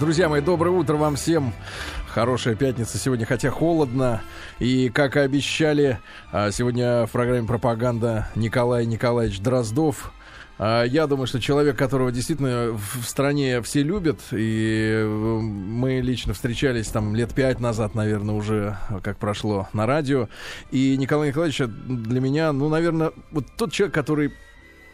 Друзья мои, доброе утро вам всем. Хорошая пятница сегодня, хотя холодно. И, как и обещали, а, сегодня в программе «Пропаганда» Николай Николаевич Дроздов. А, я думаю, что человек, которого действительно в стране все любят, и э, мы лично встречались там лет пять назад, наверное, уже как прошло на радио. И Николай Николаевич для меня, ну, наверное, вот тот человек, который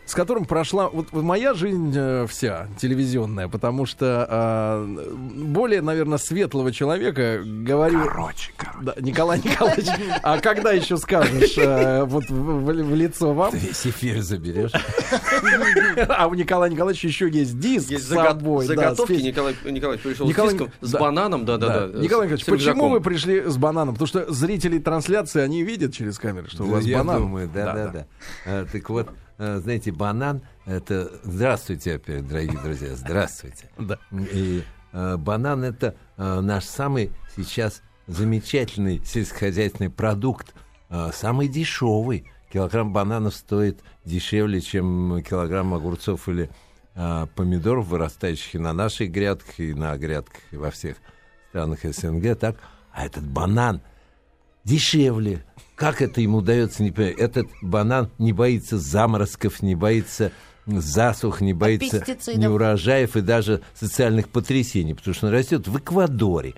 с которым прошла вот моя жизнь э, вся телевизионная, потому что э, более, наверное, светлого человека говорю. Короче, короче. Да, Николай Николаевич, а когда еще скажешь э, вот в, в, в лицо вам? Ты весь эфир заберешь. А у Николая Николаевича еще есть диск Есть с собой. да, заготовки. с песней. Николай Николаевич пришел Николай- с диском, с да. бананом, да-да-да. Николай Николаевич, с почему вы пришли с бананом? Потому что зрители трансляции, они видят через камеру, что у вас Я банан. думаю, да, да, да. А, Так вот, знаете, банан это... Здравствуйте опять, дорогие друзья, здравствуйте. Да. И а, банан это а, наш самый сейчас замечательный сельскохозяйственный продукт, самый дешевый. Килограмм бананов стоит дешевле, чем килограмм огурцов или помидоров, вырастающих и на наших грядках, и на грядках и во всех странах СНГ. Так? А этот банан дешевле. Как это ему удается, не понимаю. Этот банан не боится заморозков, не боится засух, не боится пестицидов. неурожаев и даже социальных потрясений, потому что он растет в Эквадоре.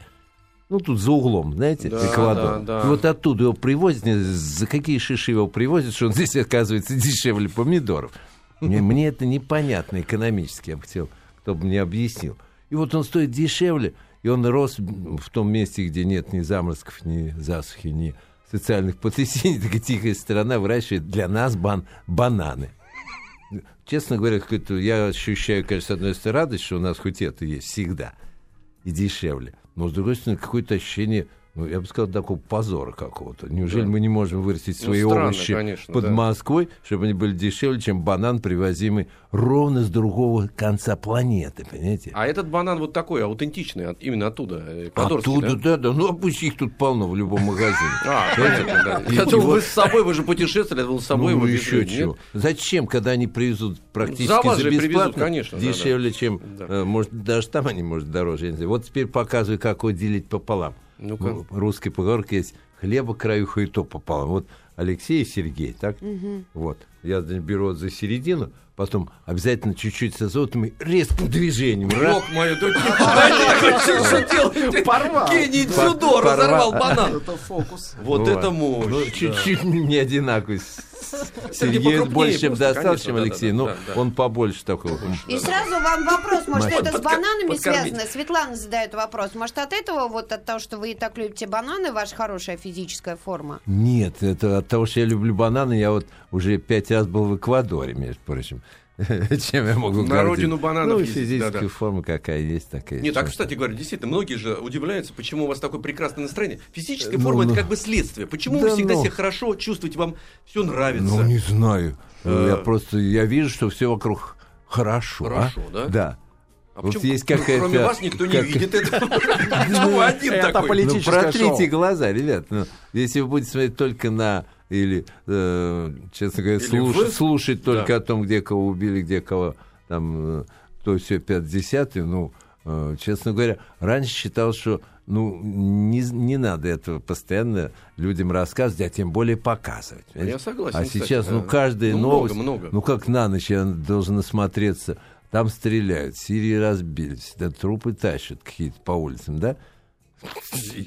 Ну, тут за углом, знаете, Да, Эквадор. да, да. И вот оттуда его привозят, за какие шиши его привозят, что он здесь оказывается дешевле помидоров. Мне, мне это непонятно экономически, я бы хотел, кто бы мне объяснил. И вот он стоит дешевле, и он рос в том месте, где нет ни заморозков, ни засухи, ни социальных потрясений. Такая тихая страна выращивает для нас бан- бананы. Честно говоря, я ощущаю, конечно, с одной стороны, радость, что у нас хоть это есть всегда и дешевле. Но, с другой стороны, какое-то ощущение, ну, я бы сказал, такого позора какого-то. Неужели Да. мы не можем вырастить Ну, свои странно, овощи конечно, под да. Москвой, чтобы они были дешевле, чем банан, привозимый ровно с другого конца планеты, понимаете? А этот банан вот такой, аутентичный, именно оттуда, э, эквадорский, Оттуда, да? да? да, Ну, а пусть их тут полно в любом магазине. А, понятно, да. И- Я и думал, вот- вы с собой, вы же путешествовали, думал, с собой ну, его еще везли, чего. Зачем, когда они привезут практически За бесплатно, дешевле, чем, э, может, даже там они, может, дороже. Вот теперь показываю, как его делить пополам. Ну-ка. Ну, русской поговорка есть хлеба краюха и то пополам. Вот Алексей и Сергей, так? Вот. Я значит, беру за середину, потом обязательно чуть-чуть с азотом и резким движением. Раз, Бог мой, да такой, что делаете? Порвал. Гений дзюдо разорвал банан. Это фокус. Вот это Ну, мощь. чуть-чуть не одинаковый. Сергей больше, чем конечно, чем Алексей. да, Ну, да, да. он побольше такого. И сразу вам вопрос, может, это с бананами связано? Светлана задает вопрос. Может, от этого, вот от того, что вы и так любите бананы, ваша хорошая физическая форма? Нет, это от того, что я люблю бананы, я вот уже пять раз был в Эквадоре, между прочим. Чем я могу На родину бананов Ну, физическая форма какая есть, такая. Нет, так, кстати говоря, действительно, многие же удивляются, почему у вас такое прекрасное настроение. Физическая Ну, форма ну. это как бы следствие. Почему вы всегда ну. себя хорошо чувствуете, вам все нравится? Ну, не знаю. Э. Я просто, я вижу, что все вокруг хорошо. а? Хорошо, да? Да. А Вот почему, есть ну, какая-то- кроме вас никто не как- видит этого? Почему вы один Это такой? Ну, протрите шоу. глаза, ребят. Ну, если вы будете смотреть только на или, э, честно говоря, Или слуш- вы. слушать только Да. о том, где кого убили, где кого там, э, то все 50 ну, э, честно говоря, раньше считал, что ну, не, не надо этого постоянно людям рассказывать, а тем более показывать. Я понимаете? согласен, А кстати, сейчас, ну, каждая Ну, много, новость, много. ну, как на ночь я должен насмотреться, там стреляют, в Сирии разбились, да, трупы тащат какие-то по улицам, да?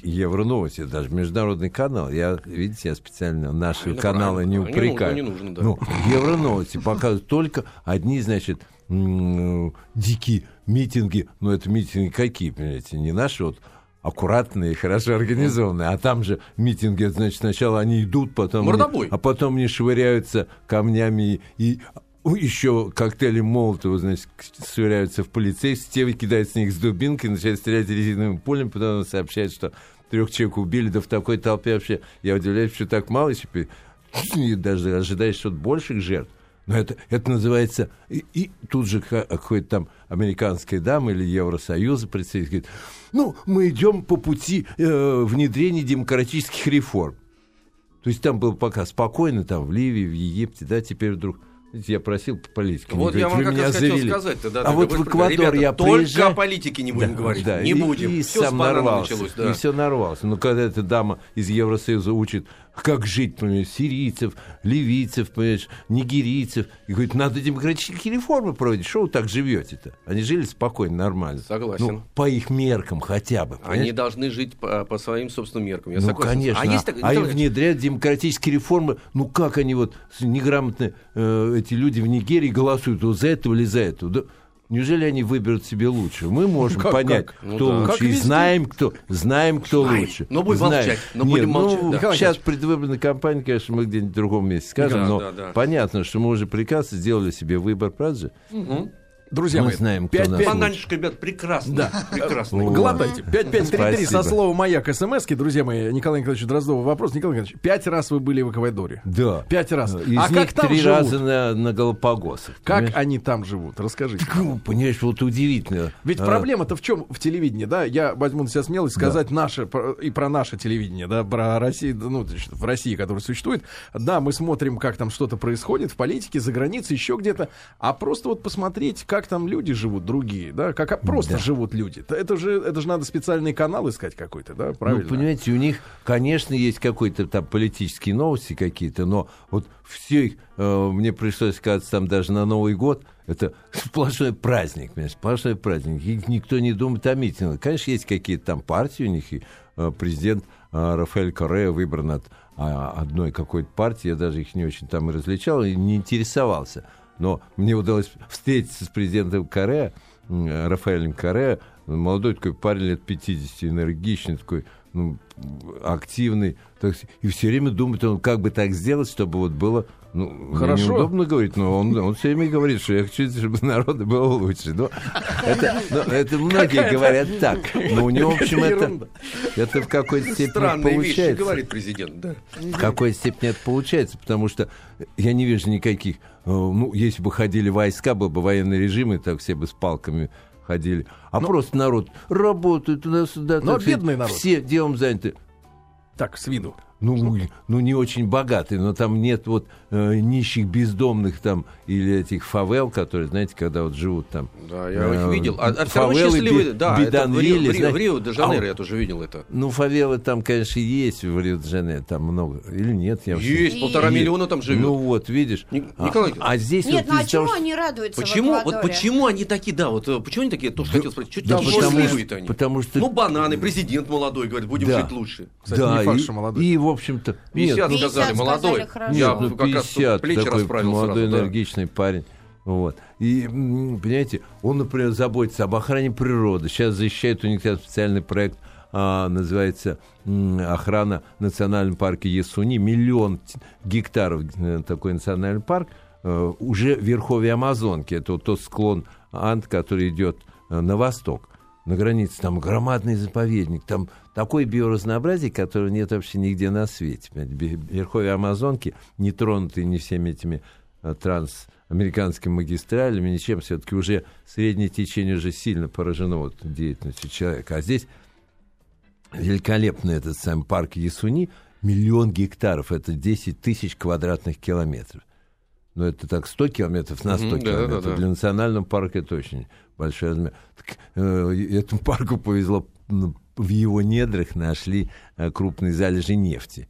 Евроновости, даже международный канал. Я, видите, я специально наши Правильно, каналы не правильно. Не упрекаю. нужно, не нужно, да. Ну, Евроновости показывают только одни, значит, дикие митинги. Ну, это митинги какие, понимаете, не наши вот аккуратные, хорошо организованные, а там же митинги, значит, сначала они идут, потом они- Мордобой. а потом они швыряются камнями и еще коктейли Молотова, значит, швыряются в полицейских, те кидают с них с дубинкой, начинают стрелять резиновым пулем, потом сообщают, что трех человек убили, да в такой толпе вообще, я удивляюсь, что так мало еще, и даже ожидаешь что-то больших жертв. Но это, это называется... И, и тут же ка- какой-то там американская дама или Евросоюза представитель говорит, ну, мы идем по пути э, внедрения демократических реформ. То есть там было пока спокойно, там в Ливии, в Египте, да, теперь вдруг Я просил по политике. Вот я говорить, вам вы как меня раз хотел завели. сказать-то, да. А вот в Эквадор ребята, я только приезжаю- о политике не будем Да, говорить. да, не и, будем. И Всё с сам нарвался. началось, да. И все нарвался. Но когда эта дама из Евросоюза учит, как жить, понимаешь, сирийцев, ливийцев, понимаешь, нигерийцев, и говорит, надо демократические реформы проводить. Что вы так живете-то? Они жили спокойно, нормально. Согласен. Ну, по их меркам хотя бы. Они понимаешь? должны жить по, по своим собственным меркам. Я ну, согласен. конечно. А есть так- а им внедряют демократические реформы. Ну, как они вот неграмотные э, эти люди в Нигерии голосуют вот за этого или за этого? Да, неужели они выберут себе лучше? Мы можем Как- понять, как? Ну кто да. лучше. Как и знаем, кто, знаем, кто лучше. но будем Знаем. молчать, но Нет, будем молчать, ну, да. Николай сейчас предвыборная кампания, конечно, мы где-нибудь в другом месте скажем, Да, но да, да. понятно, что мы уже прекрасно сделали себе выбор, правда же? Друзья Мы мои, знаем, кто пять- нас пять- лучше. Бананчик, ребят, прекрасно. Да. Прекрасно. Глотайте. 5533 со слова «Маяк» смс друзья мои. Николай Николаевич Дроздов. Вопрос. Николай Николаевич, пять раз вы были в Эквадоре. Да. Пять раз. Из а них как там три живут? раза на, на Галапагосах. Как понимаешь? они там живут? Расскажите. Ну, понимаешь, вот удивительно. Ведь А, проблема-то в чем в телевидении, да? Я возьму на себя смелость сказать наше про- и про наше телевидение, да, про Россию, ну, значит, в России, которая существует. Да, мы смотрим, как там что-то происходит в политике, за границей, еще где-то, а просто вот посмотреть, как там люди живут, другие, да, как а, просто Да. живут люди. Это- же, это же надо специальный канал искать какой-то, да, правильно? Ну, понимаете, у них, конечно, есть какие-то там политические новости какие-то, но вот все их, э, мне пришлось сказать, там даже на Новый год, это сплошной праздник, понимаешь, сплошной праздник. И никто не думает о митингах. Конечно, есть какие-то там партии у них, и э, президент э, Рафаэль Корея выбран от а, одной какой-то партии, я даже их не очень там и различал, и не интересовался. Но мне удалось встретиться с президентом Корея, м, Рафаэлем Корея, молодой такой парень лет 50, энергичный такой, ну, активный, так и все время думает, он как бы так сделать, чтобы вот было, ну, Хорошо. неудобно говорить, но он, он все время говорит, что я хочу, чтобы народу было лучше. Но это, ну, это многие говорят так. Но у него, в общем, это, это в какой-то степени Странные вещи получается. говорит президент, да. В какой степени это получается, потому что я не вижу никаких... э, Ну, если бы ходили войска, был бы военный режим, и так все бы с палками ходили. А просто народ работает туда-сюда. Ну, так сказать, бедный народ. Все делом заняты. Так, с виду. Ну, ну, не очень богатый, но там нет вот э, нищих бездомных там или этих фавел, которые, знаете, когда вот живут там. Да, я Э, их видел. А, а фавелы, счастливые. би- Да, это в Рио, в Рио- в Рио-де-Жанейро А, я тоже видел это. Ну, фавелы там, конечно, есть в Рио-де-Жанейро, там много. Или нет? Я вообще- Есть, полтора Есть. миллиона там живет. Ну вот, видишь. Ник- А- Николай а, здесь Нет, вот ну а того, чему что- они радуются Почему, в вот почему они такие, да, вот э, почему они такие, тоже хотел спросить, что Да, такие потому они? потому что- Ну, бананы, президент молодой, говорит, будем Да. жить лучше. Кстати, не факт, что молодой. и, в общем-то... 50 ну, 50 сказали, молодой. сказали, Нет, ну, как раз тут 50, плечи такой расправил молодой, сразу, да. энергичный парень. Вот. И, понимаете, он, например, заботится об охране природы. Сейчас защищает у них там специальный проект, а, называется «Охрана национального парка Ясуни». Миллион гектаров э, такой национальный парк э, уже в верховье Амазонки. Это вот тот склон Анд, который идет э, на восток. На границе там громадный заповедник, там такое биоразнообразие, которого нет вообще нигде на свете. Верховье Амазонки, не тронутые не всеми этими э, трансамериканскими магистралями, ничем, все-таки уже среднее течение уже сильно поражено вот, деятельностью человека. А здесь великолепный этот сам парк Ясуни, миллион гектаров, это 10 тысяч квадратных километров. Ну, это так, 100 километров на 100 Мгм, да, километров. да, да. Для национального парка это очень большой размер. Так, э, этому парку повезло, ну, в его недрах нашли э, крупные залежи нефти.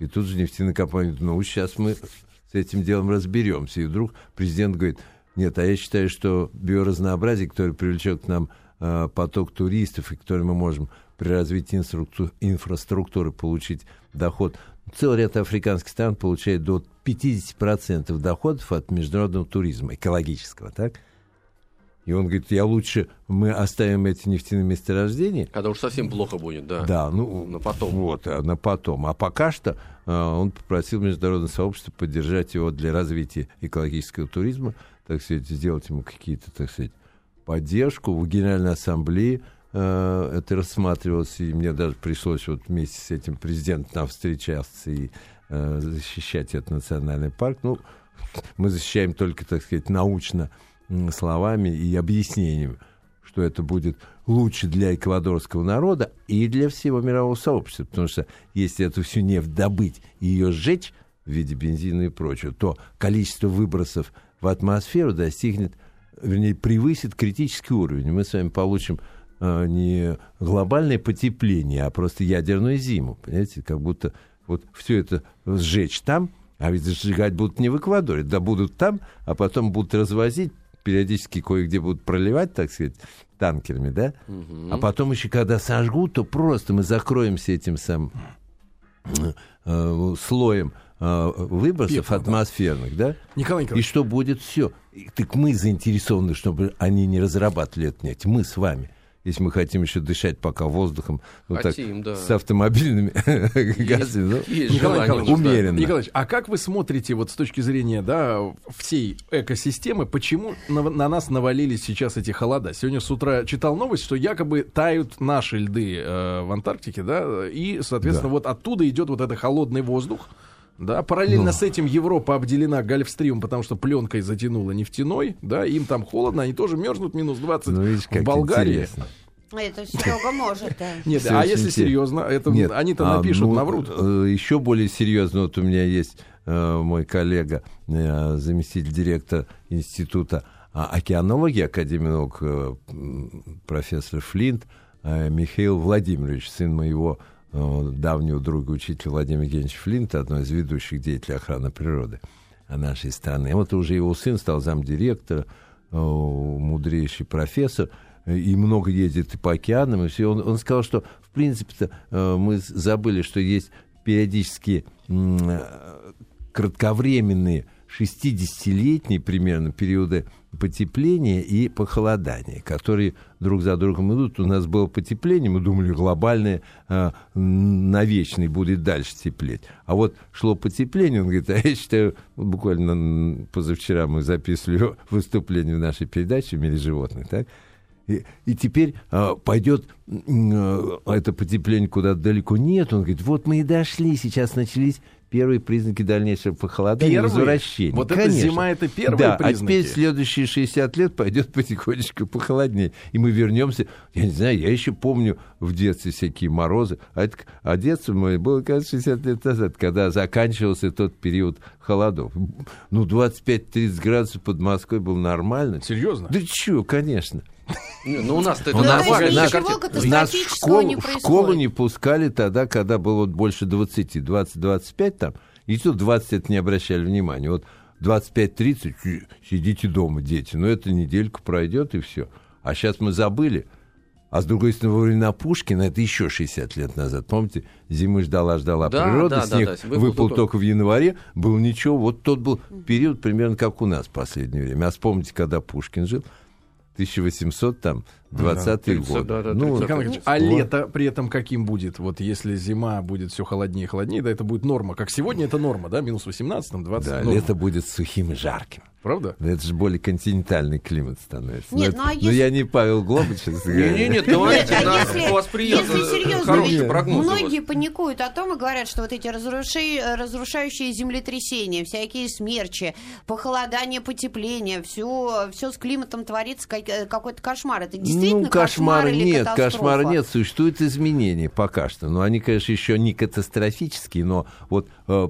И тут же нефтяная компания говорит, ну, сейчас мы с этим делом разберемся. И вдруг президент говорит, нет, а я считаю, что биоразнообразие, которое привлечет к нам э, поток туристов, и который мы можем при развитии инфраструктуры получить доход. Целый ряд африканских стран получает до 50% доходов от международного туризма, экологического, так? И он говорит, я лучше, мы оставим эти нефтяные месторождения, Когда уж совсем плохо будет, да. да, ну, На потом. Вот, а, на потом. А пока что э, он попросил международное сообщество поддержать его для развития экологического туризма, так сказать, сделать ему какие-то, так сказать, поддержку. В Генеральной Ассамблее это рассматривалось, и мне даже пришлось вот вместе с этим президентом там встречаться и э, защищать этот национальный парк. Ну, мы защищаем только, так сказать, научно словами и объяснением, что это будет лучше для эквадорского народа и для всего мирового сообщества. Потому что если эту всю нефть добыть и ее сжечь, в виде бензина и прочего, то количество выбросов в атмосферу достигнет, вернее, превысит критический уровень. Мы с вами получим э, не глобальное потепление, а просто ядерную зиму. Понимаете, как будто вот все это сжечь там, а ведь сжигать будут не в Эквадоре, да будут там, а потом будут развозить, периодически кое-где будут проливать, так сказать, танкерами, да? А потом еще, когда сожгут, то просто мы закроемся этим самым э, слоем э, выбросов Пепла, да. атмосферных, да? Николай И Николаевич, что будет все? Так мы заинтересованы, чтобы они не разрабатывали это нефть. Мы с вами. Если мы хотим еще дышать пока воздухом, вот Хотим, так, да. с автомобильными газами, ну, Есть Николай Николаевич, да. умеренно. Николаевич, а как вы смотрите вот с точки зрения да, всей экосистемы, почему на, на нас навалились сейчас эти холода? Сегодня с утра читал новость, что якобы тают наши льды э, в Антарктике, да, и, соответственно, Да. вот оттуда идет вот этот холодный воздух. Да, параллельно Ну. с этим Европа обделена гольфстримом, потому что пленкой затянула нефтяной, да, им там холодно, они тоже мерзнут минус 20 Ну, видишь, в как Болгарии. интересно. Это Серега может, да. Нет, Всё а если интересно. серьезно, это Нет, они-то а, напишут, ну, наврут. э, Еще более серьезно, вот у меня есть э, мой коллега, э, заместитель директора Института а, океанологии Академии наук, э, профессор Флинт, э, Михаил Владимирович, сын моего э, давнего друга, учителя Владимира Евгеньевича Флинта, одной из ведущих деятелей охраны природы нашей страны. Вот уже его сын стал замдиректора, э, мудрейший профессор, э, и много ездит и по океанам, и все. Он, он сказал, что, в принципе-то, э, мы забыли, что есть периодически э, кратковременные 60-летние примерно периоды потепления и похолодания, которые друг за другом идут. У нас было потепление, мы думали, глобальное, э, м, на вечный будет дальше теплеть. А вот шло потепление, он говорит, а я считаю, буквально позавчера мы записывали выступление в нашей передаче «В мире животных», так? И, и теперь а, пойдет а, это потепление куда-то далеко. Нет, он говорит, вот мы и дошли, сейчас начались первые признаки дальнейшего похолодания, Первые? возвращения. Вот эта Конечно. зима, это первые да, признаки? а теперь следующие 60 лет пойдет потихонечку похолоднее. И мы вернемся, я не знаю, я еще помню в детстве всякие морозы. А, это, а детство мое было, кажется, 60 лет назад, когда заканчивался тот период холодов. Ну, 25-30 градусов под Москвой было нормально. Серьезно? Да чё, конечно. Ну, у нас-то это Ну, нормально. нас- в школу, не пускали тогда, когда было больше 20, 20-25 там, и тут 20 это не обращали внимания. Вот 25-30, фи, сидите дома, дети. Но эта неделька пройдет и все. А сейчас мы забыли. А с другой стороны, во времена Пушкина, это еще 60 лет назад. Помните, зимы ждала-ждала Да, природа, да, да, снег да, выпал выпал только- только в январе, был ничего. Вот тот был период примерно как у нас в последнее время. А вспомните, когда Пушкин жил, 1800 там, 20 30, год. да, да, ну, 30. Николай а лето при этом каким будет? Вот если зима будет все холоднее и холоднее, да, это будет норма. Как сегодня это норма, да? Минус 18, там 20. да, норма. лето будет сухим и жарким. Правда? Да Это же более континентальный климат становится. Нет, Но ну, а это- но если- я не Павел Глобыч, нет, говорите, Нет, а на- если- у вас приятно, прогнозы. у вас. Многие паникуют о том и говорят, что вот эти разрушающие землетрясения, всякие смерчи, похолодание, потепление, все, все с климатом творится как- э, какой-то кошмар. Это действительно ну, кошмара или нет, катастрофа? кошмара нет, существуют изменения пока что. Но они, конечно, еще не катастрофические, но вот э,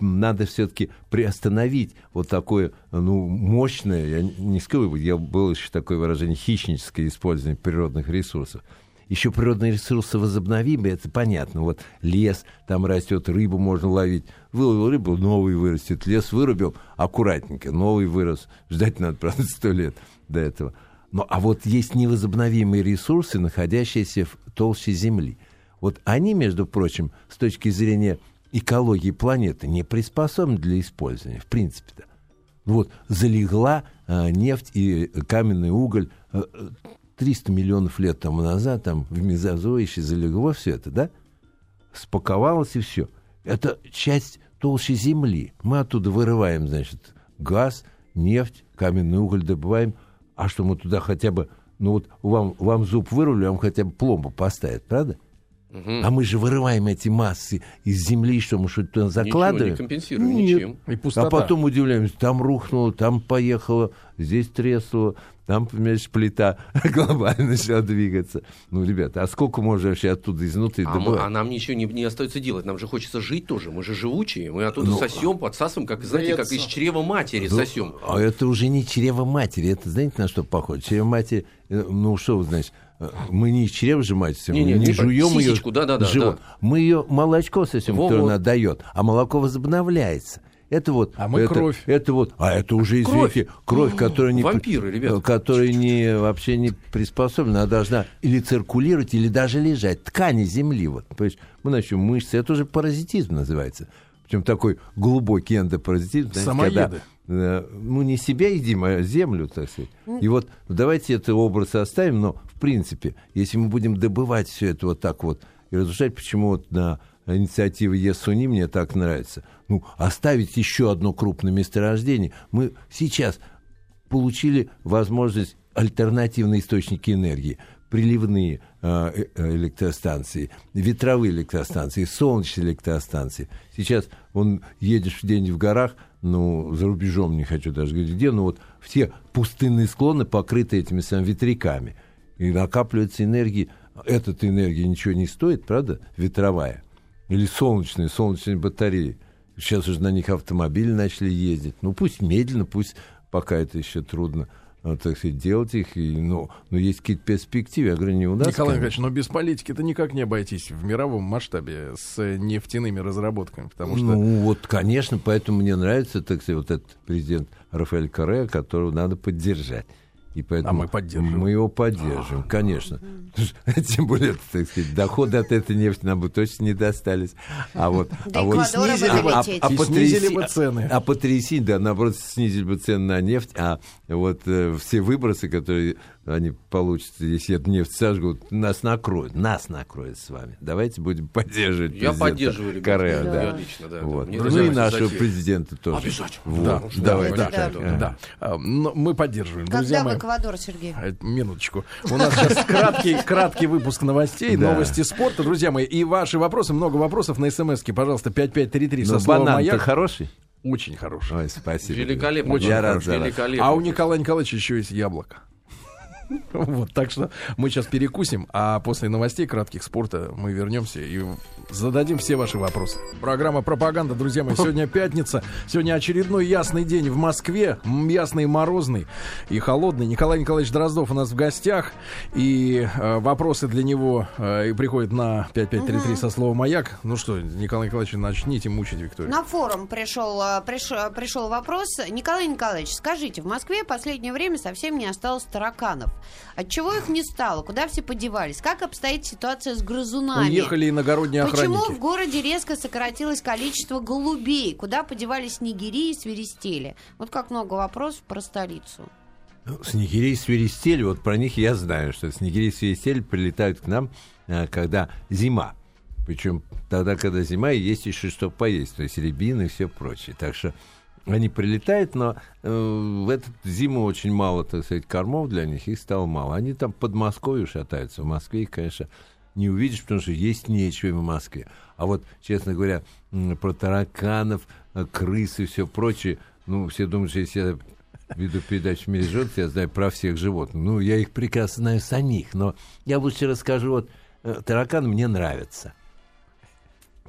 надо все-таки приостановить вот такое, ну, мощное, я не скажу, я было еще такое выражение, хищническое использование природных ресурсов. Еще природные ресурсы возобновимы, это понятно. Вот лес, там растет, рыбу можно ловить. Выловил рыбу, новый вырастет. Лес вырубил, аккуратненько, новый вырос. Ждать надо, правда, сто лет до этого. Но, а вот есть невозобновимые ресурсы, находящиеся в толще Земли. Вот они, между прочим, с точки зрения экологии планеты, не приспособлены для использования, в принципе-то. Вот залегла а, нефть и каменный уголь а, 300 миллионов лет тому назад, там в мезозое залегло все это, да? Спаковалось и все. Это часть толщи Земли. Мы оттуда вырываем, значит, газ, нефть, каменный уголь добываем. А что мы туда хотя бы, ну вот вам, вам зуб вырвали, вам хотя бы пломбу поставят, правда? А мы же вырываем эти массы из земли, что мы что-то туда закладываем. не компенсируем Нет. ничем. И пустота. А потом удивляемся, там рухнуло, там поехало, здесь треснуло, там, понимаешь, плита глобально начала двигаться. Ну, ребята, а сколько можно вообще оттуда изнутри А, мы- а нам ничего не, не остается делать. Нам же хочется жить тоже. Мы же живучие. Мы оттуда Ну, сосем, подсасываем, как, знаете, как из чрева матери Ну, сосем. А это уже не чрево матери. Это знаете, на что похоже? Чрево матери, э, ну что вы знаете, мы не же матери, мы Не-не, не не жуем ее сисечку, да-да-да, живот. да. Мы ее молочко совсем, которое она дает, а молоко возобновляется. Это вот, А мы это, кровь. Это вот, а это уже извините, кровь, которая не Вампиры, ребята. э, которая не вообще не приспособлена, она должна или циркулировать, или даже лежать. Ткани земли, вот, понимаешь, мы начнем мышцы, это уже паразитизм называется. Причем такой глубокий эндопаразитизм. знаете, Самоеды. когда ну, не себя едим, а землю, так сказать. И вот давайте это образ оставим, но, в принципе, если мы будем добывать все это вот так вот и разрушать, почему вот на инициативе Есуни мне так нравится, ну, оставить еще одно крупное месторождение, мы сейчас получили возможность альтернативные источники энергии, приливные э, э, электростанции, ветровые электростанции, солнечные электростанции. Сейчас он едешь где-нибудь в горах, ну, за рубежом не хочу даже говорить где, но вот все пустынные склоны покрыты этими самыми ветряками. И накапливается энергия. Эта энергия ничего не стоит, правда, ветровая. Или солнечные, солнечные батареи. Сейчас уже на них автомобили начали ездить. Ну, пусть медленно, пусть пока это еще трудно, так сказать, делать их. И, ну, но есть какие-то перспективы. Я говорю, не у нас. Николай. Николаевич, но без политики-то никак не обойтись в мировом масштабе с э, нефтяными разработками, потому что... Ну, вот, конечно, поэтому мне нравится, так сказать, вот этот президент Рафаэль Корреа, которого надо поддержать. И поэтому А мы поддерживаем. Мы его поддерживаем, конечно. Тем более, так сказать, доходы от этой нефти нам бы точно не достались. А вот, До а вот снизили бы- вылететь. И снизили бы цены. А потряси, да, наоборот, снизили бы цены на нефть, а вот э, все выбросы, которые они получат, если эту нефть сожгут, нас накроют, нас накроют с вами. Давайте будем поддерживать Я президента поддерживаю. Корея, Да. да. Я лично, да. Вот. Мне Ну и нашего затея. президента тоже. Обязательно. Вот. Да, Давайте да, так. да, э. да. А, но мы поддерживаем. Друзья Когда в мои, Эквадор, Сергей? э, Минуточку. У нас сейчас краткий, краткий выпуск новостей, Да. новости спорта. Друзья мои, и ваши вопросы, много вопросов на смс-ке, пожалуйста, 5533 со Ну, словом банан-то «Маяк». хороший? Очень хороший. Ой, спасибо. Великолепно. Я рад за вас. великолепно. А у Николая Николаевича еще есть яблоко. Вот, так что мы сейчас перекусим, а после новостей кратких спорта мы вернемся и зададим все ваши вопросы. Программа «Пропаганда», друзья мои, сегодня пятница, сегодня очередной ясный день в Москве, ясный, морозный и холодный. Николай Николаевич Дроздов у нас в гостях, и э, вопросы для него э, и приходят на 5533 со словом «Маяк». Ну что, Николай Николаевич, начните мучить Викторию. На форум пришел, э, пришел, пришел вопрос. Николай Николаевич, скажите, в Москве в последнее время совсем не осталось тараканов. Отчего их не стало? Куда все подевались? Как обстоит ситуация с грызунами? Уехали иногородние Почему охранники. в городе резко сократилось количество голубей? Куда подевались снегири и свиристели? Вот как много вопросов про столицу. Ну, Снегири и свиристель, вот про них я знаю, что снегири и свиристель прилетают к нам, э, когда зима. Причем тогда, когда зима, и есть еще что поесть, то есть рябины и все прочее. Так что они прилетают, но э, в эту зиму очень мало, так сказать, кормов для них, их стало мало. Они там под Москвой шатаются. В Москве их, конечно, не увидишь, потому что есть нечего в Москве. А вот, честно говоря, про тараканов, э, крыс и все прочее, ну, все думают, что если я веду передачу в мире животных, я знаю про всех животных. Ну, я их прекрасно знаю самих, но я лучше расскажу, вот, э, тараканы мне нравятся.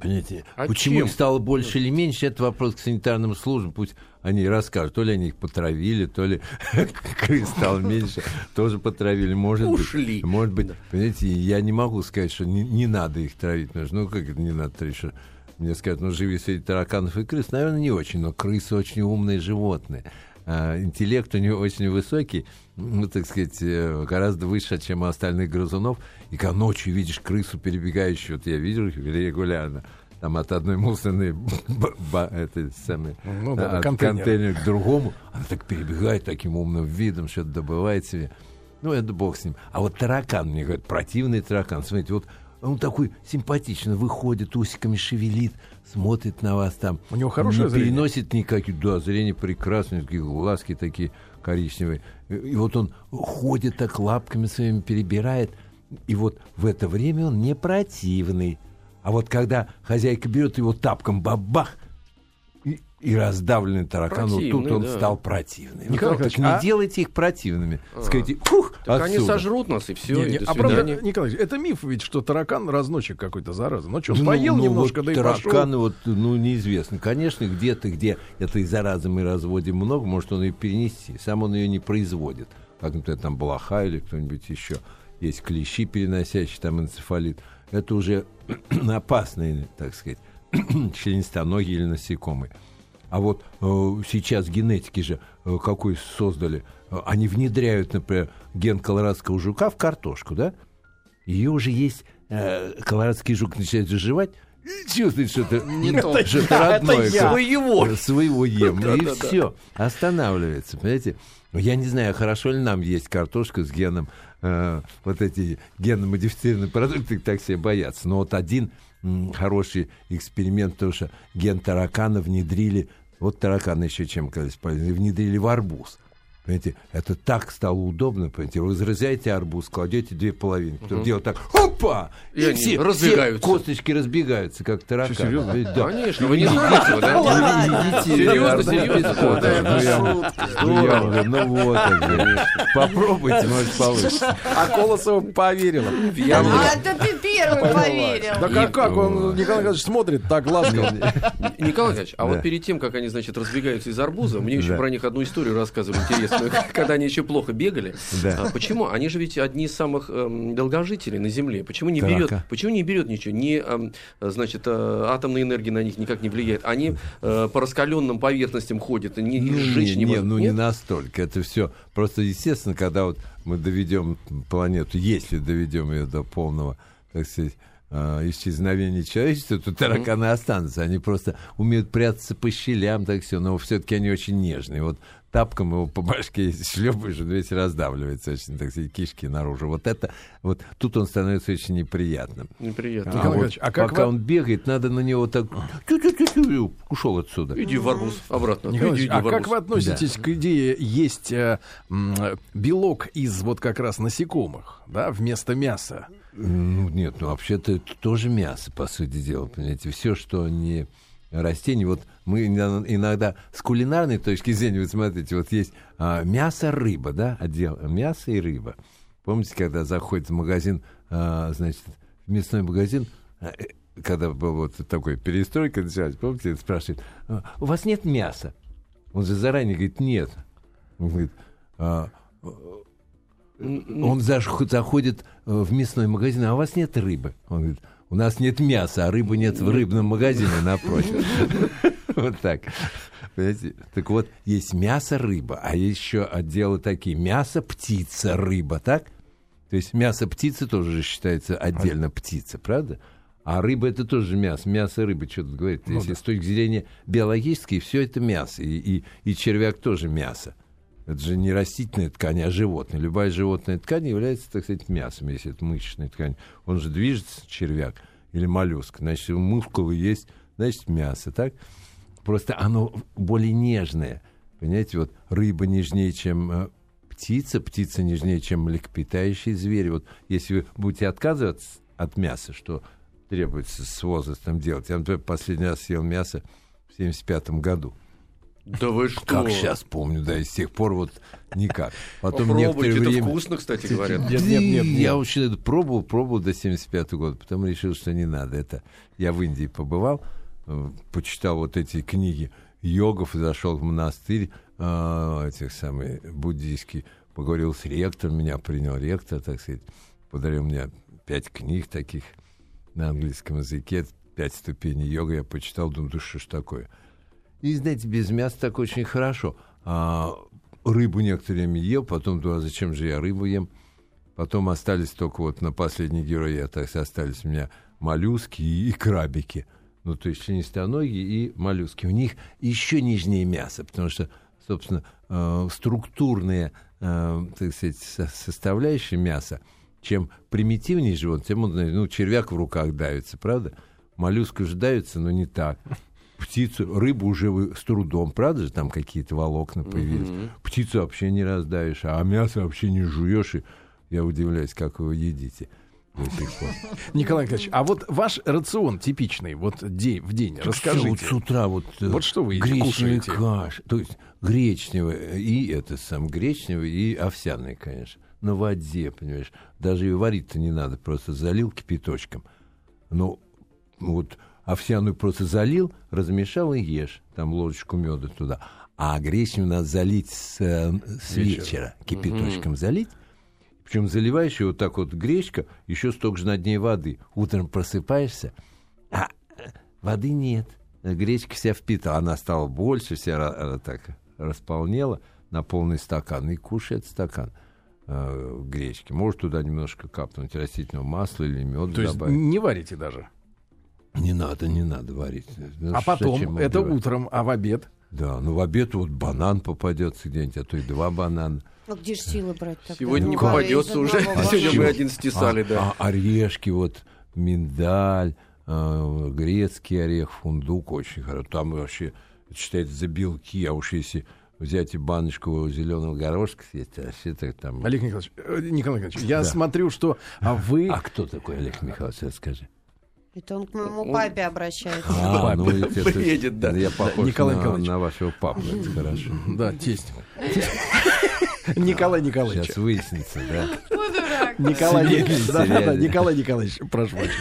Понимаете, А почему чем? их стало больше или меньше, это вопрос к санитарным службам, пусть они расскажут. То ли они их потравили, то ли крыс стало меньше, тоже потравили, может Ушли. быть. Может быть, понимаете, я не могу сказать, что не, не надо их травить. Ну, как это не надо травить, что мне скажут, ну, живи среди тараканов и крыс, наверное, не очень, но крысы очень умные животные. А, интеллект у него очень высокий, ну, так сказать, э, гораздо выше, чем у остальных грызунов. И когда ночью видишь крысу перебегающую, вот я видел их регулярно, там от одной мусорной этой самой, Ну да, от контейнера. контейнера к другому, она так перебегает таким умным видом, что-то добывает себе. Ну, это бог с ним. А вот таракан, мне говорят, противный таракан. Смотрите, вот он такой симпатичный, выходит, усиками шевелит, смотрит на вас там. У него хорошее не зрение? переносит никаких, да, зрение прекрасное, такие глазки такие коричневые. И вот он ходит так лапками своими, перебирает. И вот в это время он не противный. А вот когда хозяйка берет его тапком бабах, и, и раздавленный таракан, вот тут он да. стал противный. Николай Ну, так не а- делайте их противными. Скажите, фух, Так они отсюда». сожрут нас, и все. Не, не, а правда, Николай, Ильич, это миф ведь, что таракан разносчик какой-то зараза. Ну что, Ну, поел ну, немножко, вот да и тараканы вот, ну, неизвестно. Конечно, где-то, где этой заразы мы разводим много, может он ее перенести. Сам он ее не производит. Как, например, там блоха или кто-нибудь еще. Есть клещи, переносящие там энцефалит. Это уже опасные, так сказать, членистоногие или насекомые. А вот э, сейчас генетики же э, какой создали. Э, они внедряют, например, ген колорадского жука в картошку, да? Ее уже есть, э, колорадский жук начинает заживать, чувствует, что это, Не то. что это родное. я. Своего. Своего ем. и все. Останавливается, понимаете? Ну, Я не знаю, хорошо ли нам есть картошка с геном, э, вот эти генно-модифицированные продукты так все боятся. Но вот один м, хороший эксперимент, потому что ген таракана внедрили, вот тараканы еще чем оказались полезны, внедрили в арбуз. Понимаете, это так стало удобно, понимаете, вы разрезаете арбуз, кладете две половинки, потом делаете так, опа! И они все, разбегаются. все косточки разбегаются, как тараканы. серьезно? Ведь Да. Конечно, вы не знаете, вы, да? Серьезно, серьезно. Ну, я вам- ну, ну вот, попробуйте, может получится. А Колосова поверила. А то ты первый поверил. Да как, как он, Николай Николаевич, смотрит так ласково. Николай Николаевич, а вот перед тем, как они, значит, разбегаются из арбуза, мне еще про них одну историю рассказывали интересную, когда они еще плохо бегали. Да. А почему? Они же ведь одни из самых эм, долгожителей на Земле. Почему не берет? Почему не берет ничего? Не, эм, значит, э, атомная энергия на них никак не влияет. Они э, по раскаленным поверхностям ходят, не, Ну, их сжечь не, не, ну не Нет? настолько. Это все просто естественно, когда вот мы доведем планету, если доведем ее до полного, так сказать, а, исчезновения человечества, то тараканы останутся. Они просто умеют прятаться по щелям, так все, но все-таки они очень нежные. Вот тапком его по башке шлепаешь, он весь раздавливается, очень, так сказать, кишки наружу. Вот это, вот тут он становится очень неприятным. Неприятно. А, Николай вот а как пока вы- он бегает, надо на него так тю-тю-тю-тю, ушел отсюда. Иди в арбуз обратно. Николай Иди, иди а в как арбуз. вы относитесь к идее есть э, м, белок из вот как раз насекомых, да, вместо мяса? Ну, нет, ну, вообще-то это тоже мясо, по сути дела, понимаете. Все, что не растения, вот мы иногда- с кулинарной точки зрения, вот смотрите, вот есть а, мясо, рыба, да, отдел мясо и рыба. Помните, когда заходит в магазин, а, значит, в мясной магазин, а, э, когда был вот такой перестройка началась, помните, спрашивает, «А, у вас нет мяса? Он же заранее говорит, нет. Он говорит, «А, он заш- заходит э, в мясной магазин, а у вас нет рыбы? Он говорит, у нас нет мяса, а рыбы нет в рыбном магазине напротив. Вот так. Понимаете? Так вот, есть мясо, рыба, а есть еще отделы такие. Мясо, птица, рыба, так? То есть мясо птицы тоже же считается отдельно птица, правда? А рыба это тоже мясо. Мясо рыба, что тут говорить? Если с точки зрения биологической, все это мясо. И, и, и червяк тоже мясо. Это же не растительная ткань, а животное. Любая животная ткань является, так сказать, мясом, если это мышечная ткань. Он же движется, червяк или моллюск. Значит, мускулы есть, значит, мясо, так? Просто оно более нежное. Понимаете, вот рыба нежнее, чем э, птица, птица нежнее, чем млекопитающие звери. Вот если вы будете отказываться от мяса, что требуется с возрастом делать. Я, например, последний раз съел мясо в 75 году. Да вы что? Как сейчас помню, да, и с тех пор вот никак. Потом Попробуйте, некоторое это время... вкусно, кстати говорят. Нет, нет, нет, нет. Я очень это пробовал, пробовал до 75 года, потом решил, что не надо. Это я в Индии побывал, э, почитал вот эти книги йогов, зашел в монастырь э, этих самых буддийский, поговорил с ректором, меня принял ректор, так сказать, подарил мне пять книг таких на английском языке, пять ступеней йога, я почитал, думаю, да что ж такое. И, знаете, без мяса так очень хорошо. А, рыбу некоторое время ел, потом думаю, а зачем же я рыбу ем? Потом остались только вот на последний герой, я так остались у меня моллюски и, и крабики. Ну, то есть членистоногие и моллюски. У них еще нежнее мясо, потому что, собственно, э, структурные, э, так сказать, со- составляющие мяса, чем примитивнее живот, тем он, ну, червяк в руках давится, правда? Моллюск уже давится, но не так. Птицу, рыбу уже вы с трудом, правда же, там какие-то волокна появились. Птицу вообще не раздавишь, а мясо вообще не жуешь. И Я удивляюсь, как вы едите. Николай Николаевич, а вот ваш рацион типичный, вот день, в день, Всё, расскажите. Вот с утра вот, э, Вот что вы едите, гречневая кушаете? каша, то есть гречневая и это сам гречневый и овсяный, конечно, на воде, понимаешь. Даже ее варить-то не надо, просто залил кипяточком. Ну вот овсяную просто залил, размешал и ешь, там ложечку меда туда. А гречневую надо залить с, э, с Вечера. вечера, кипяточком залить. Причем заливаешь ее вот так вот гречка, еще столько же на дне воды. Утром просыпаешься, а воды нет. Гречка вся впитала. Она стала больше, вся э, так располнела на полный стакан. И кушает стакан э, гречки. Может туда немножко капнуть растительного масла или меда То есть добавить. не варите даже. Не надо, не надо варить. Ну, а потом, это утром, а в обед? Да, ну в обед вот банан попадется где-нибудь, а то и два банана. Ну где же силы брать тогда? Сегодня не Ну, попадется из уже. одного Сегодня мы один стесали, а, да. а орешки, вот миндаль, э, грецкий орех, фундук очень хорошо. Там вообще считается за белки, а уж если взять и баночку зеленого горошка съесть, вообще так там... Олег Николаевич, э, Николай Николаевич, я Да. смотрю, что а вы... А кто такой Олег Михайлович, расскажи? Это он к моему Он- папе обращается. А, ну, это- Бредит, да. Я похож Николай на, Николаевич. на вашего папу, это хорошо. Да, тесть. Николай Николаевич. Сейчас выяснится, да. Николай, Свидетель да, да, да. Николай Николаевич, прошу прощения.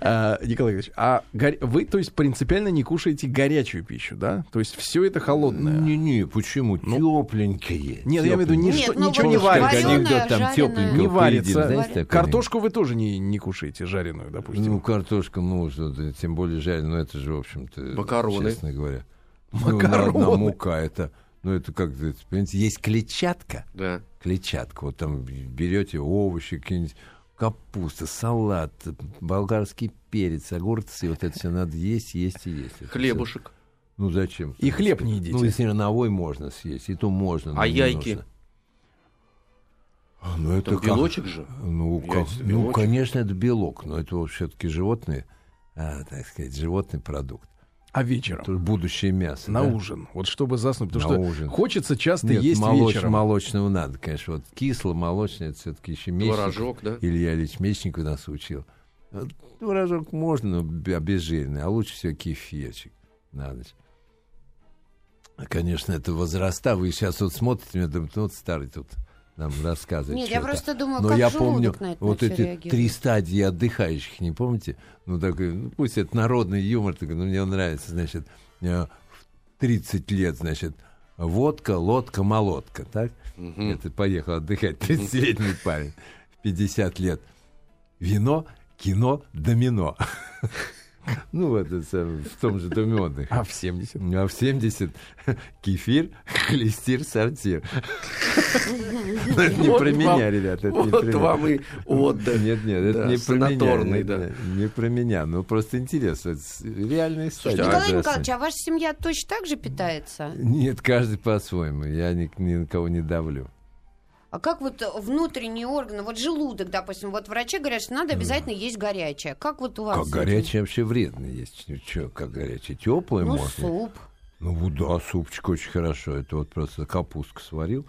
А, Николай Николаевич, а горя- вы, то есть, принципиально не кушаете горячую пищу, да? То есть все это холодное? Не-не, почему? Тепленькое. Ну. Нет, я имею в виду, ничто- Нет, ну ничего вот не варится. анекдот там тепленького Не варится. знаете? Картошку вы тоже не, не кушаете жареную, допустим. Ну, картошка, ну, тем более жареная, ну, это же, в общем-то, Макароны. честно говоря. Макароны. Ну, одна мука, это, ну, это как, это, понимаете, есть клетчатка, Да. клетчатка, вот там берете овощи, какие-нибудь, капуста, салат, болгарский перец, огурцы, вот это все надо есть, есть и есть. Это Хлебушек. всё. Ну, зачем? И хлеб не едите. Ну, если рановой можно съесть, и то можно. но А яйки? нужно. А, Ну, это как? белочек же. Ну, как- ну, конечно, это белок, но это все-таки животные, а, так сказать, животный продукт. А вечером? Это будущее мясо. На да? ужин. Вот чтобы заснуть. Потому На что ужин. хочется часто Нет, есть молоч- вечером. молочного надо, конечно. Вот кисло-молочное, это все-таки еще Мечников. Творожок, да? Илья Ильич Мечников нас учил. Творожок можно, но обезжиренный, а лучше всего кефирчик на ночь. А, Конечно, это возраста. Вы сейчас вот смотрите, меня думаете, ну вот старый тут нам рассказывает. Нет, я просто думаю, Но как я помню на это вот эти реагирует. три стадии отдыхающих, не помните? Ну, такой, ну, пусть это народный юмор, такой, но мне он нравится, значит, э, в 30 лет, значит, водка, лодка, молотка, так? Мгм. Это поехал отдыхать 30-летний парень. В 50 лет вино, кино, домино. Ну, вот это в том же доме отдыха. А в 70? А в 70 кефир, холестир, сортир. Это не про меня, ребята. это не Вот вам и отдых. Нет, нет, это Да, не про меня. Не про меня. Ну, просто интересно. Реальная история. Николай. Николаевич, а ваша семья точно так же питается? Нет, каждый по-своему. Я ни, ни на кого не давлю. А как вот внутренние органы, вот желудок, допустим, вот врачи говорят, что надо обязательно есть горячее. Как вот у вас? Как горячее вообще вредно есть. Ну, что, как горячее? Теплое Ну, можно. суп. Ну, да, супчик очень хорошо. Это вот просто капустку сварил.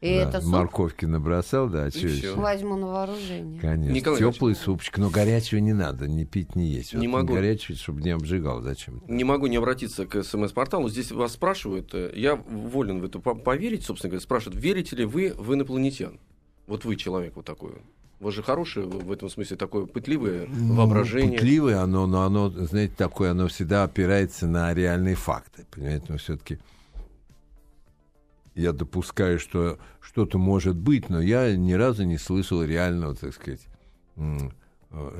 И да, это суп Морковки набросал, да, всё. еще? возьму на вооружение. Конечно. Николай Теплый супчик, но горячего не надо, не пить, не есть. Не Вот могу. Горячий, чтобы не обжигал. Зачем? Не могу не обратиться к СМС-порталу. Здесь вас спрашивают, э, я волен в это по- поверить, собственно говоря, спрашивают, верите ли вы в инопланетян? Вот вы человек вот такой. У вас же хорошее в этом смысле такое пытливое воображение. Ну, пытливое оно, но оно, знаете, такое, оно всегда опирается на реальные факты. Понимаете, но все-таки я допускаю, что что-то может быть, но я ни разу не слышал реального, так сказать, э,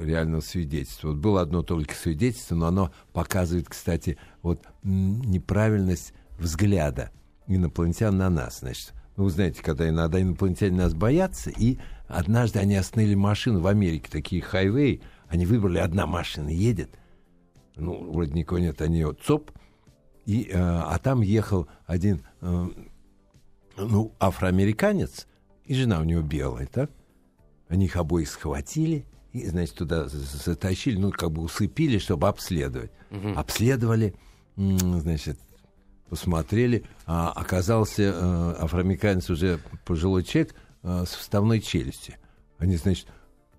реального свидетельства. Вот было одно только свидетельство, но оно показывает, кстати, вот неправильность взгляда инопланетян на нас, значит. Ну, вы знаете, когда иногда инопланетяне нас боятся, и однажды они остановили машину в Америке, такие хайвей, они выбрали, одна машина едет, ну, вроде никого нет, они вот ЦОП, и, э, а там ехал один, э, ну, афроамериканец, и жена у него белая, так? Они их обоих схватили, и, значит, туда затащили, ну, как бы усыпили, чтобы обследовать. Обследовали, м, значит, посмотрели, а оказался э, афроамериканец уже пожилой человек э, с вставной челюстью. Они, значит,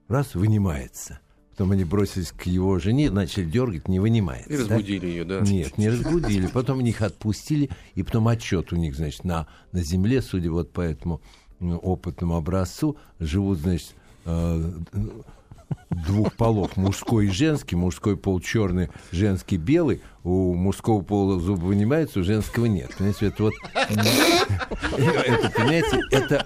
раз, вынимается. Потом они бросились к его жене, начали дергать, не вынимается. И разбудили да? ее, да? Нет, не разбудили. Потом них отпустили, и потом отчет у них, значит, на, на земле, судя вот по этому опытному образцу, живут, значит, э, двух полов, мужской и женский, мужской пол черный, женский белый, у мужского пола зуб вынимается, у женского нет. Понимаете, это вот, это, понимаете, это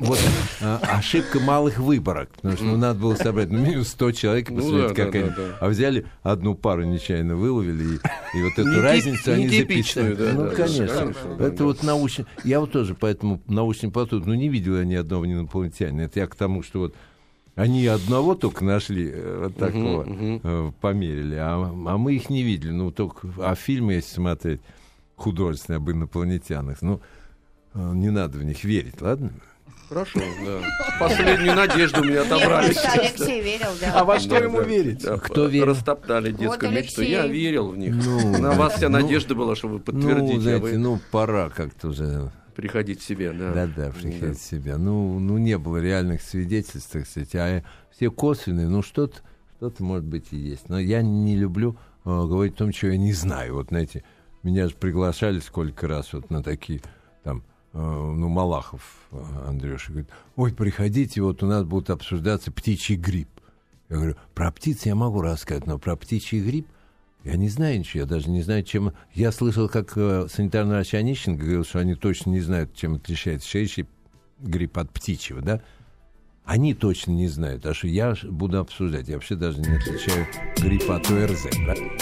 вот а, ошибка малых выборок, потому что ну, надо было собрать ну, минус 100 человек, ну посмотреть, ну, да, как они, да, да. а взяли одну пару нечаянно выловили, и, и вот эту не разницу они записали. Да, ну, да, конечно, конечно, это да. вот научно, я вот тоже поэтому научный подход, ну, не видел я ни одного инопланетянина, это я к тому, что вот они одного только нашли э, вот такого, uh-huh, uh-huh. померили, а, а мы их не видели. Ну, только, а фильмы, если смотреть, художественные об инопланетянах, ну, э, не надо в них верить, ладно? Хорошо, да. Последнюю надежду мне отобрали. Нет, Алексей верил, да. А во что ему верить? Кто верил? Растоптали детскую мечту. Я верил в них. Ну, На вас вся ну, надежда была, что вы подтвердите. Ну, знаете, ну, пора как-то уже приходить в себя, да. Да-да, приходить да. в себя. Ну, ну, не было реальных свидетельств, так сказать, а все косвенные, ну, что-то, что-то, может быть, и есть. Но я не люблю э, говорить о том, что я не знаю. Вот, знаете, меня же приглашали сколько раз вот на такие, там, э, ну, Малахов э, Андрюша говорит, ой, приходите, вот у нас будут обсуждаться птичий грипп. Я говорю, про птиц я могу рассказать, но про птичий грипп я не знаю ничего, я даже не знаю, чем... Я слышал, как э, санитарный врач Онищенко говорил, что они точно не знают, чем отличается шеющий грипп от птичьего, да? Они точно не знают, а что я буду обсуждать. Я вообще даже не отличаю грипп от ОРЗ.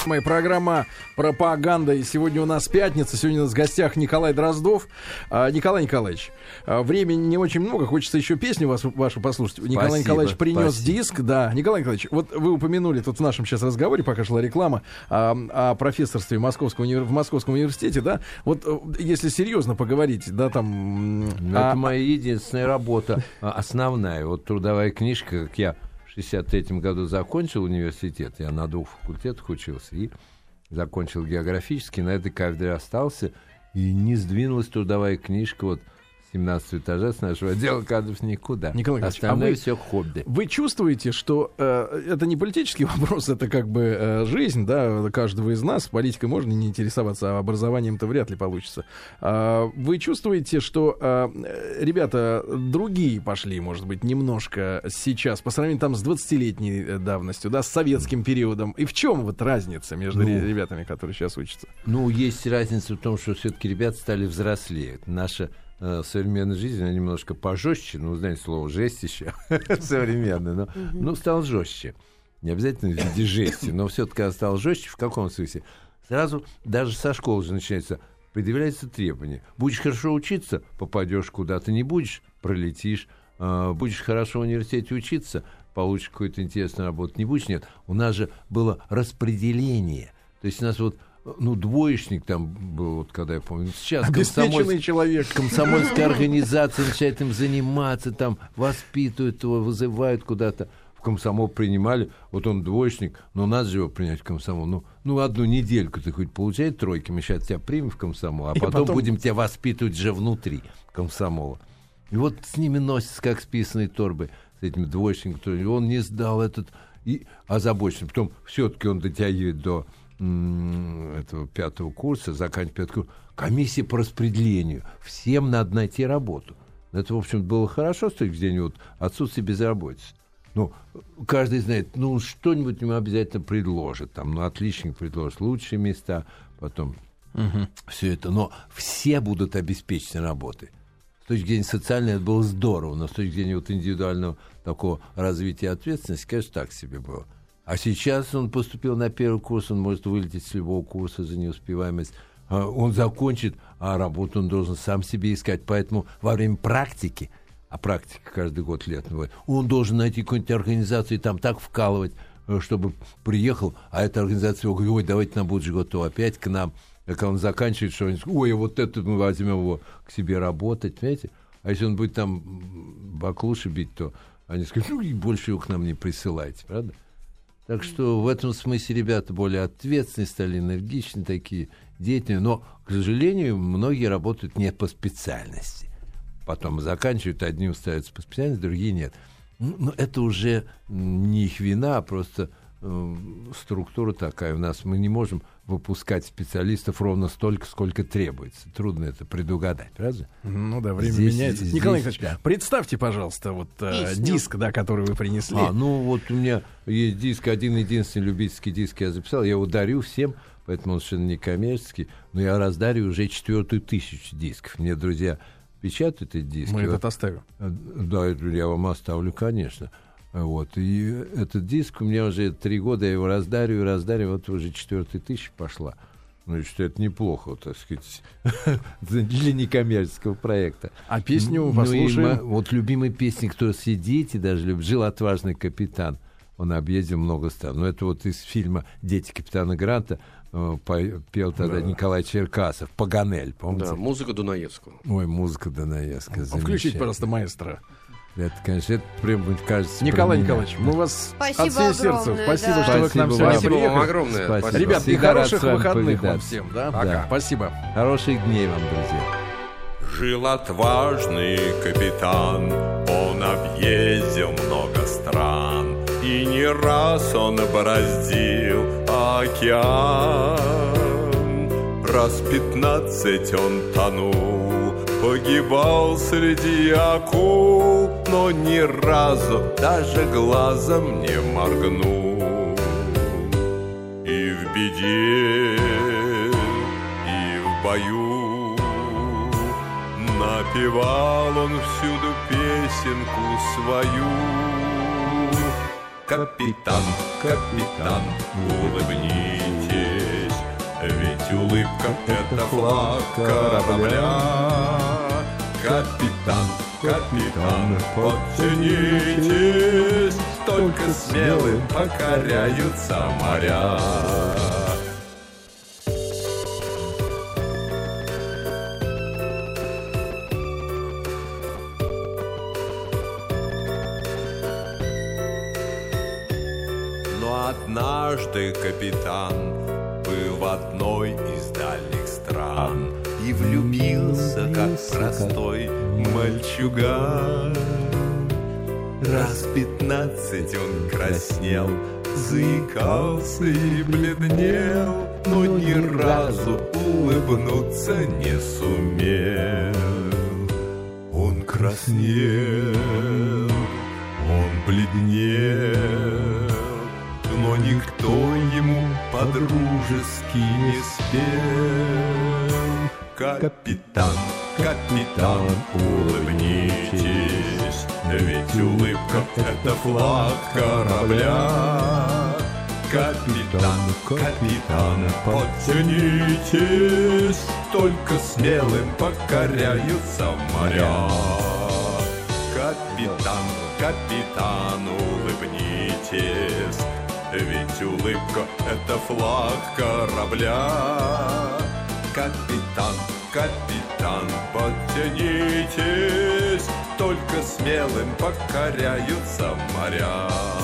Моя программа «Пропаганда». И сегодня у нас пятница. Сегодня у нас в гостях Николай Дроздов. А, Николай Николаевич, а, времени не очень много. Хочется еще песню вас, вашу послушать. Спасибо, Николай Николаевич принес спасибо. диск. Да, Николай Николаевич, вот вы упомянули тут в нашем сейчас разговоре, пока шла реклама, о, о профессорстве Московского, в Московском университете, да? Вот э, если серьезно поговорить, да, там... Ну, а, это моя единственная работа, а, основная вот трудовая книжка, как я в 63 году закончил университет, я на двух факультетах учился, и закончил географический, на этой кафедре остался, и не сдвинулась трудовая книжка. Вот 17 этажа с нашего отдела кадров никуда. Николай Остальное а вы, все хобби. Вы чувствуете, что э, это не политический вопрос, это как бы э, жизнь, да, каждого из нас. Политикой можно не интересоваться, а образованием-то вряд ли получится. Э, вы чувствуете, что э, ребята другие пошли, может быть, немножко сейчас, по сравнению там с 20-летней э, давностью, да, с советским периодом. И в чем вот разница между ну, ребятами, которые сейчас учатся? Ну, есть разница в том, что все-таки ребята стали взрослее. Наша э, современной жизни, она немножко пожестче, ну, знаете, слово жесть еще современное, но ну, стал жестче. Не обязательно в виде жести, но все-таки стал жестче. В каком смысле? Сразу даже со школы же начинается предъявляется требование. Будешь хорошо учиться, попадешь куда-то, не будешь, пролетишь. Э, будешь хорошо в университете учиться, получишь какую-то интересную работу, не будешь, нет. У нас же было распределение. То есть у нас вот ну, двоечник там был, вот когда я помню. Сейчас комсомольский человек. Комсомольская организация начинает им заниматься, там, воспитывают его, вызывают куда-то. В комсомол принимали, вот он двоечник, но надо же его принять в комсомол. Ну, ну одну недельку ты хоть получай тройки, мы сейчас тебя примем в комсомол, а потом, потом будем тебя воспитывать же внутри комсомола. И вот с ними носятся, как с писаной торбой, с этим двоечником. Он не сдал этот и озабочен. Потом все-таки он дотягивает до этого пятого курса, заканчивать пятый курс, комиссия по распределению. Всем надо найти работу. Это, в общем, было хорошо с точки зрения вот, отсутствия безработицы. Ну, каждый знает, ну, что-нибудь ему обязательно предложит. Там, ну, отличник предложит лучшие места, потом угу. все это. Но все будут обеспечены работой. С точки зрения социальной это было здорово, но с точки зрения вот индивидуального такого развития ответственности, конечно, так себе было. А сейчас он поступил на первый курс, он может вылететь с любого курса за неуспеваемость. А он закончит, а работу он должен сам себе искать. Поэтому во время практики, а практика каждый год лет бывает, он должен найти какую-нибудь организацию и там так вкалывать, э, чтобы приехал, а эта организация его говорит, ой, давайте на будущий год то опять к нам. И когда он заканчивает, что он ой, вот это мы возьмем его к себе работать, понимаете? А если он будет там баклуши бить, то они скажут, ну, больше его к нам не присылайте, правда? Так что в этом смысле ребята более ответственные, стали энергичные такие, деятельные. Но, к сожалению, многие работают не по специальности. Потом заканчивают, одни устраиваются по специальности, другие нет. Ну, это уже не их вина, а просто структура такая у нас. Мы не можем выпускать специалистов ровно столько, сколько требуется. Трудно это предугадать, правда? Ну да, время Здесь- меняется. здесь, Николай Николаевич, да. представьте, пожалуйста, вот э, диск, да, который вы принесли. А, ну вот у меня есть диск, один единственный любительский диск я записал. Я его дарю всем, поэтому он совершенно не коммерческий. Но я раздарю уже четвертую тысячу дисков. Мне друзья печатают эти диски. Мы этот оставим. Э, Да, я вам оставлю, конечно. Вот. И этот диск у меня уже три года, я его раздарю и раздарю, вот уже четвертая тысяча пошла. Ну, я считаю, это неплохо, вот, так сказать, для некоммерческого проекта. А песню Ну, и послушаем. ма- вот любимые песни, кто дети даже любят, «Жил отважный капитан». Он объездил много стран. Но это вот из фильма «Дети капитана Гранта» э, пел тогда Николай Черкасов, «Паганель», помните? Да, музыка Дунаевского. Ой, музыка Дунаевская, Включить, пожалуйста, маэстро. Это, конечно, это прям, кажется... Николай. Николаевич, мы вас Спасибо от всего сердца. огромное, Спасибо, да. что вы к нам Спасибо сегодня вам. Спасибо вам приехали. огромное. Спасибо. Спасибо. Ребят, и Всегда хороших выходных вам всем, да? Пока. Спасибо. Хороших дней вам, друзья. Жил отважный капитан, он объездил много стран, и не раз он бороздил океан. Раз пятнадцать он тонул, погибал среди акул, но ни разу даже глазом не моргнул. И в беде, и в бою Напевал он всюду песенку свою Капитан, капитан, улыбнитесь Ведь улыбка — это флаг корабля. Капитан, капитан, подтянитесь Только смелым покоряются моря. Но однажды капитан И влюбился, как простой мальчуган. Раз пятнадцать он краснел, заикался и бледнел Но ни разу. улыбнуться не сумел. Он краснел, он бледнел, но никто ему по-дружески не спел. Капитан, капитан, улыбнитесь, ведь улыбка — это флаг корабля. Капитан, капитан, подтянитесь, только смелым покоряются моря. Капитан, капитан, улыбнитесь, ведь улыбка — это флаг корабля. Капитан, капитан, подтянитесь, только смелым покоряются моря.